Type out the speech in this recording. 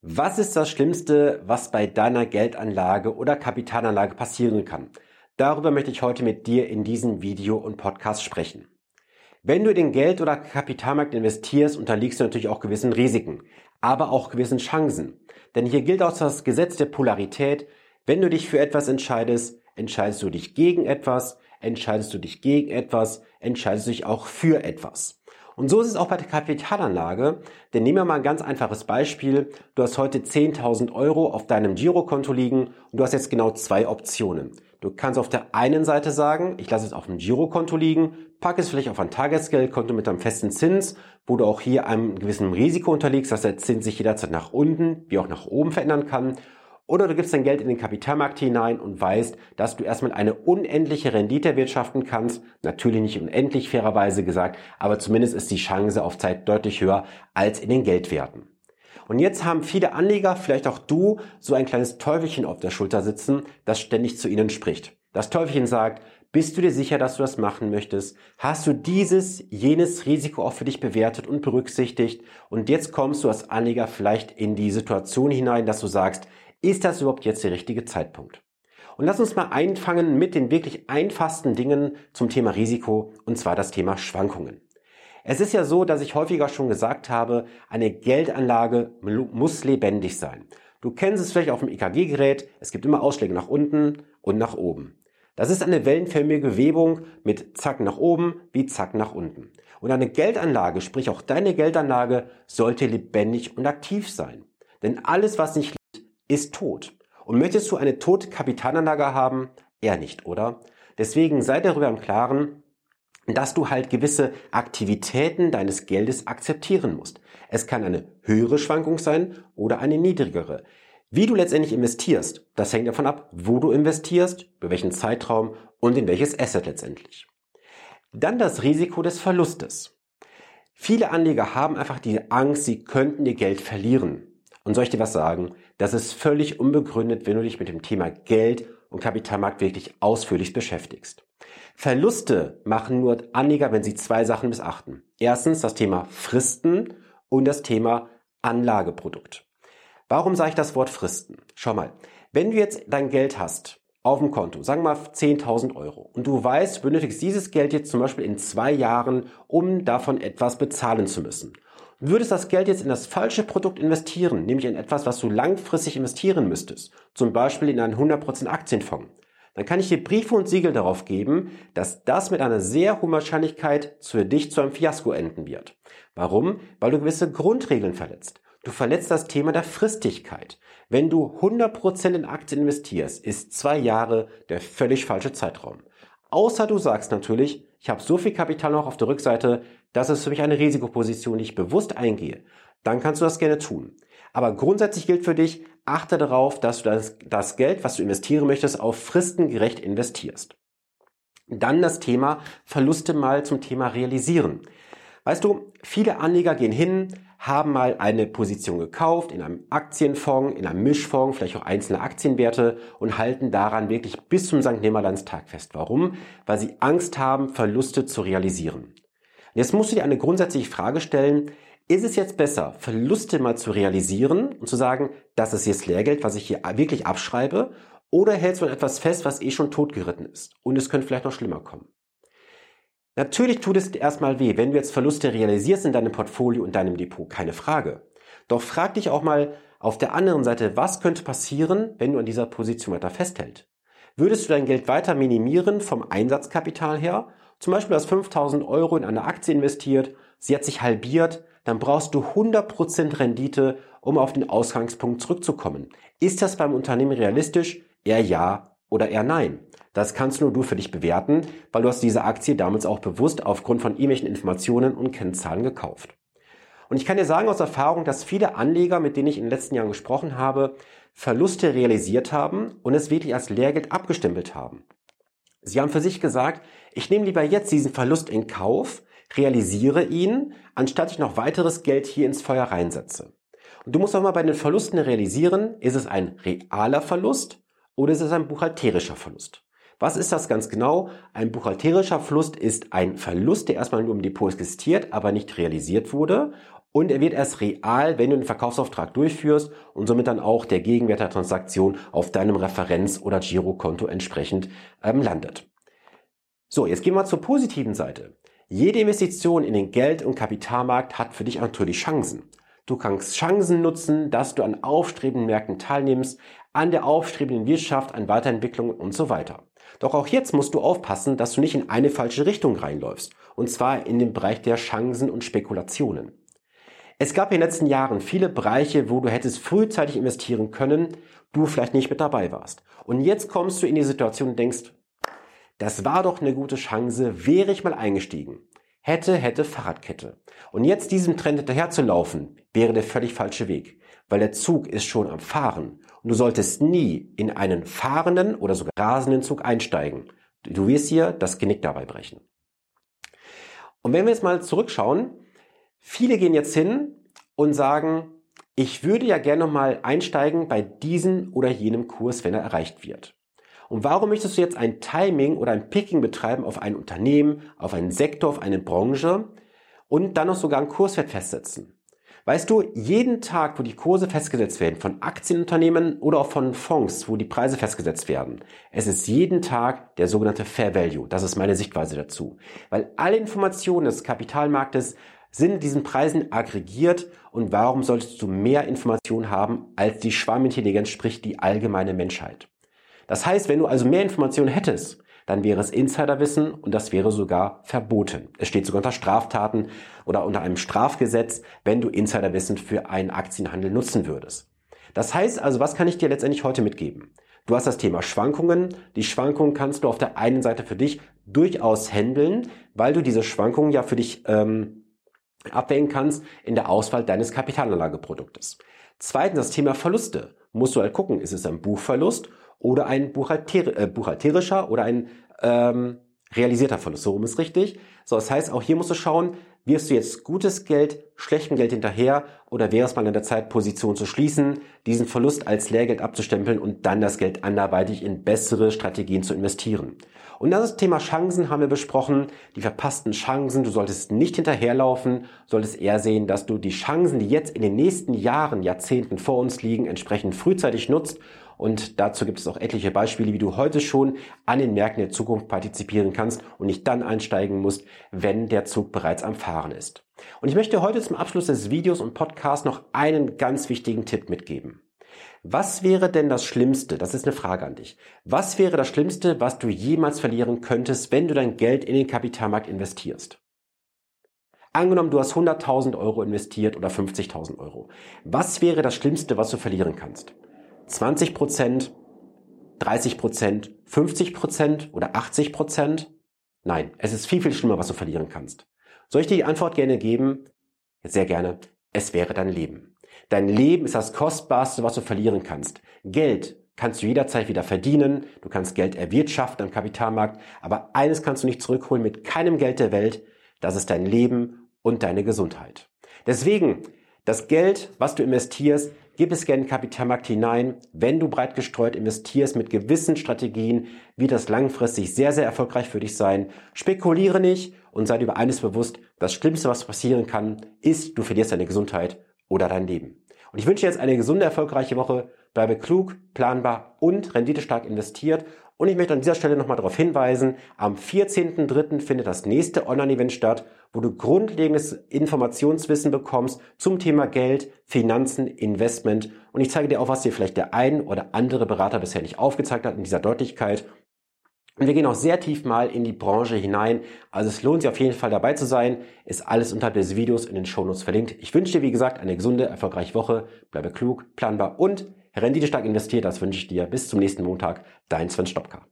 Was ist das Schlimmste, was bei deiner Geldanlage oder Kapitalanlage passieren kann? Darüber möchte ich heute mit dir in diesem Video und Podcast sprechen. Wenn du in den Geld- oder Kapitalmarkt investierst, unterliegst du natürlich auch gewissen Risiken, aber auch gewissen Chancen. Denn hier gilt auch das Gesetz der Polarität. Wenn du dich für etwas entscheidest, entscheidest du dich gegen etwas, entscheidest du dich gegen etwas, entscheidest du dich auch für etwas. Und so ist es auch bei der Kapitalanlage. Denn nehmen wir mal ein ganz einfaches Beispiel. Du hast heute 10.000 Euro auf deinem Girokonto liegen und du hast jetzt genau zwei Optionen. Du kannst auf der einen Seite sagen, ich lasse es auf dem Girokonto liegen, pack es vielleicht auf ein Tagesgeldkonto mit einem festen Zins, wo du auch hier einem gewissen Risiko unterliegst, dass der Zins sich jederzeit nach unten wie auch nach oben verändern kann. Oder du gibst dein Geld in den Kapitalmarkt hinein und weißt, dass du erstmal eine unendliche Rendite erwirtschaften kannst. Natürlich nicht unendlich fairerweise gesagt, aber zumindest ist die Chance auf Zeit deutlich höher als in den Geldwerten. Und jetzt haben viele Anleger, vielleicht auch du, so ein kleines Teufelchen auf der Schulter sitzen, das ständig zu ihnen spricht. Das Teufelchen sagt, bist du dir sicher, dass du das machen möchtest? Hast du dieses, jenes Risiko auch für dich bewertet und berücksichtigt? Und jetzt kommst du als Anleger vielleicht in die Situation hinein, dass du sagst, ist das überhaupt jetzt der richtige Zeitpunkt? Und lass uns mal einfangen mit den wirklich einfachsten Dingen zum Thema Risiko, und zwar das Thema Schwankungen. Es ist ja so, dass ich häufiger schon gesagt habe, eine Geldanlage muss lebendig sein. Du kennst es vielleicht auf dem EKG-Gerät, es gibt immer Ausschläge nach unten und nach oben. Das ist eine wellenförmige Webung mit Zack nach oben wie Zack nach unten. Und eine Geldanlage, sprich auch deine Geldanlage, sollte lebendig und aktiv sein. Denn alles, was nicht ist tot. Und möchtest du eine tote Kapitalanlage haben? Eher nicht, oder? Deswegen sei darüber im Klaren, dass du halt gewisse Aktivitäten deines Geldes akzeptieren musst. Es kann eine höhere Schwankung sein oder eine niedrigere. Wie du letztendlich investierst, das hängt davon ab, wo du investierst, über welchen Zeitraum und in welches Asset letztendlich. Dann das Risiko des Verlustes. Viele Anleger haben einfach die Angst, sie könnten ihr Geld verlieren. Und soll ich dir was sagen? Das ist völlig unbegründet, wenn du dich mit dem Thema Geld und Kapitalmarkt wirklich ausführlich beschäftigst. Verluste machen nur Anleger, wenn sie zwei Sachen missachten. Erstens das Thema Fristen und das Thema Anlageprodukt. Warum sage ich das Wort Fristen? Schau mal, wenn du jetzt dein Geld hast auf dem Konto, sagen wir mal 10.000 Euro, und du weißt, du benötigst dieses Geld jetzt zum Beispiel in zwei Jahren, um davon etwas bezahlen zu müssen würdest das Geld jetzt in das falsche Produkt investieren, nämlich in etwas, was du langfristig investieren müsstest, zum Beispiel in einen 100% Aktienfonds, dann kann ich dir Briefe und Siegel darauf geben, dass das mit einer sehr hohen Wahrscheinlichkeit für dich zu einem Fiasko enden wird. Warum? Weil du gewisse Grundregeln verletzt. Du verletzt das Thema der Fristigkeit. Wenn du 100% in Aktien investierst, ist zwei Jahre der völlig falsche Zeitraum. Außer du sagst natürlich, ich habe so viel Kapital noch auf der Rückseite, das ist für mich eine Risikoposition, die ich bewusst eingehe. Dann kannst du das gerne tun. Aber grundsätzlich gilt für dich, achte darauf, dass du das, das Geld, was du investieren möchtest, auf fristengerecht investierst. Dann das Thema Verluste mal zum Thema realisieren. Weißt du, viele Anleger gehen hin, haben mal eine Position gekauft in einem Aktienfonds, in einem Mischfonds, vielleicht auch einzelne Aktienwerte und halten daran wirklich bis zum St. Nimmerlandstag fest. Warum? Weil sie Angst haben, Verluste zu realisieren. Jetzt musst du dir eine grundsätzliche Frage stellen, ist es jetzt besser, Verluste mal zu realisieren und zu sagen, das ist jetzt Lehrgeld, was ich hier wirklich abschreibe, oder hältst du an etwas fest, was eh schon totgeritten ist und es könnte vielleicht noch schlimmer kommen? Natürlich tut es erstmal weh, wenn du jetzt Verluste realisierst in deinem Portfolio und deinem Depot, keine Frage. Doch frag dich auch mal auf der anderen Seite, was könnte passieren, wenn du an dieser Position weiter festhältst? Würdest du dein Geld weiter minimieren vom Einsatzkapital her? Zum Beispiel hast 5000 Euro in eine Aktie investiert, sie hat sich halbiert, dann brauchst du 100% Rendite, um auf den Ausgangspunkt zurückzukommen. Ist das beim Unternehmen realistisch? Eher ja oder eher nein. Das kannst nur du für dich bewerten, weil du hast diese Aktie damals auch bewusst aufgrund von irgendwelchen Informationen und Kennzahlen gekauft. Und ich kann dir sagen aus Erfahrung, dass viele Anleger, mit denen ich in den letzten Jahren gesprochen habe, Verluste realisiert haben und es wirklich als Lehrgeld abgestempelt haben. Sie haben für sich gesagt, ich nehme lieber jetzt diesen Verlust in Kauf, realisiere ihn, anstatt ich noch weiteres Geld hier ins Feuer reinsetze. Und du musst auch mal bei den Verlusten realisieren, ist es ein realer Verlust oder ist es ein buchhalterischer Verlust? Was ist das ganz genau? Ein buchhalterischer Verlust ist ein Verlust, der erstmal nur im Depot existiert, aber nicht realisiert wurde. und er wird erst real, wenn du den Verkaufsauftrag durchführst und somit dann auch der Gegenwert der Transaktion auf deinem Referenz- oder Girokonto entsprechend ähm, landet. So, jetzt gehen wir zur positiven Seite. Jede Investition in den Geld- und Kapitalmarkt hat für dich natürlich Chancen. Du kannst Chancen nutzen, dass du an aufstrebenden Märkten teilnimmst, an der aufstrebenden Wirtschaft, an Weiterentwicklung und so weiter. Doch auch jetzt musst du aufpassen, dass du nicht in eine falsche Richtung reinläufst. Und zwar in den Bereich der Chancen und Spekulationen. Es gab in den letzten Jahren viele Bereiche, wo du hättest frühzeitig investieren können, du vielleicht nicht mit dabei warst. Und jetzt kommst du in die Situation und denkst, das war doch eine gute Chance, wäre ich mal eingestiegen. Hätte, hätte Fahrradkette. Und jetzt diesem Trend hinterher zu laufen, wäre der völlig falsche Weg, weil der Zug ist schon am Fahren und du solltest nie in einen fahrenden oder sogar rasenden Zug einsteigen. Du wirst hier das Genick dabei brechen. Und wenn wir jetzt mal zurückschauen, viele gehen jetzt hin und sagen, ich würde ja gerne nochmal einsteigen bei diesem oder jenem Kurs, wenn er erreicht wird. Und warum möchtest du jetzt ein Timing oder ein Picking betreiben auf ein Unternehmen, auf einen Sektor, auf eine Branche und dann noch sogar einen Kurswert festsetzen? Weißt du, jeden Tag, wo die Kurse festgesetzt werden, von Aktienunternehmen oder auch von Fonds, wo die Preise festgesetzt werden, es ist jeden Tag der sogenannte Fair Value. Das ist meine Sichtweise dazu. Weil alle Informationen des Kapitalmarktes sind in diesen Preisen aggregiert und warum solltest du mehr Informationen haben als die Schwarmintelligenz, sprich die allgemeine Menschheit? Das heißt, wenn du also mehr Informationen hättest, dann wäre es Insiderwissen und das wäre sogar verboten. Es steht sogar unter Straftaten oder unter einem Strafgesetz, wenn du Insiderwissen für einen Aktienhandel nutzen würdest. Das heißt also, was kann ich dir letztendlich heute mitgeben? Du hast das Thema Schwankungen. Die Schwankungen kannst du auf der einen Seite für dich durchaus handeln, weil du diese Schwankungen ja für dich ähm, abwägen kannst in der Auswahl deines Kapitalanlageproduktes. Zweitens das Thema Verluste. Musst du halt gucken, ist es ein Buchverlust oder ein buchhalter, äh, buchhalterischer oder ein ähm, realisierter Verlust. So rum ist richtig. So, das heißt, auch hier musst du schauen, wirst du jetzt gutes Geld, schlechtem Geld hinterher oder wäre es mal an der Zeit, Position zu schließen, diesen Verlust als Lehrgeld abzustempeln und dann das Geld anderweitig in bessere Strategien zu investieren. Und das Thema Chancen haben wir besprochen, die verpassten Chancen. Du solltest nicht hinterherlaufen, solltest eher sehen, dass du die Chancen, die jetzt in den nächsten Jahren, Jahrzehnten vor uns liegen, entsprechend frühzeitig nutzt und dazu gibt es auch etliche Beispiele, wie du heute schon an den Märkten der Zukunft partizipieren kannst und nicht dann einsteigen musst, wenn der Zug bereits am Fahren ist. Und ich möchte heute zum Abschluss des Videos und Podcasts noch einen ganz wichtigen Tipp mitgeben. Was wäre denn das Schlimmste? Das ist eine Frage an dich. Was wäre das Schlimmste, was du jemals verlieren könntest, wenn du dein Geld in den Kapitalmarkt investierst? Angenommen, du hast 100.000 Euro investiert oder 50.000 Euro. Was wäre das Schlimmste, was du verlieren kannst? 20 Prozent, 30 Prozent, 50 Prozent oder 80 Prozent? Nein, es ist viel, viel schlimmer, was du verlieren kannst. Soll ich dir die Antwort gerne geben? Sehr gerne. Es wäre dein Leben. Dein Leben ist das Kostbarste, was du verlieren kannst. Geld kannst du jederzeit wieder verdienen. Du kannst Geld erwirtschaften am Kapitalmarkt. Aber eines kannst du nicht zurückholen mit keinem Geld der Welt. Das ist dein Leben und deine Gesundheit. Deswegen, das Geld, was du investierst, Gib es gerne in den Kapitalmarkt hinein. Wenn du breit gestreut investierst mit gewissen Strategien, wird das langfristig sehr, sehr erfolgreich für dich sein. Spekuliere nicht und sei dir über eines bewusst, das Schlimmste, was passieren kann, ist, du verlierst deine Gesundheit oder dein Leben. Und ich wünsche dir jetzt eine gesunde, erfolgreiche Woche. Bleibe klug, planbar und renditestark investiert und ich möchte an dieser Stelle nochmal darauf hinweisen, am 14.03. findet das nächste Online-Event statt, wo du grundlegendes Informationswissen bekommst zum Thema Geld, Finanzen, Investment. Und ich zeige dir auch, was dir vielleicht der ein oder andere Berater bisher nicht aufgezeigt hat in dieser Deutlichkeit. Und wir gehen auch sehr tief mal in die Branche hinein. Also es lohnt sich auf jeden Fall dabei zu sein. Ist alles unterhalb des Videos in den Shownotes verlinkt. Ich wünsche dir, wie gesagt, eine gesunde, erfolgreiche Woche. Bleibe klug, planbar und Rendite stark investiert, das wünsche ich dir. Bis zum nächsten Montag. Dein Sven Stopka.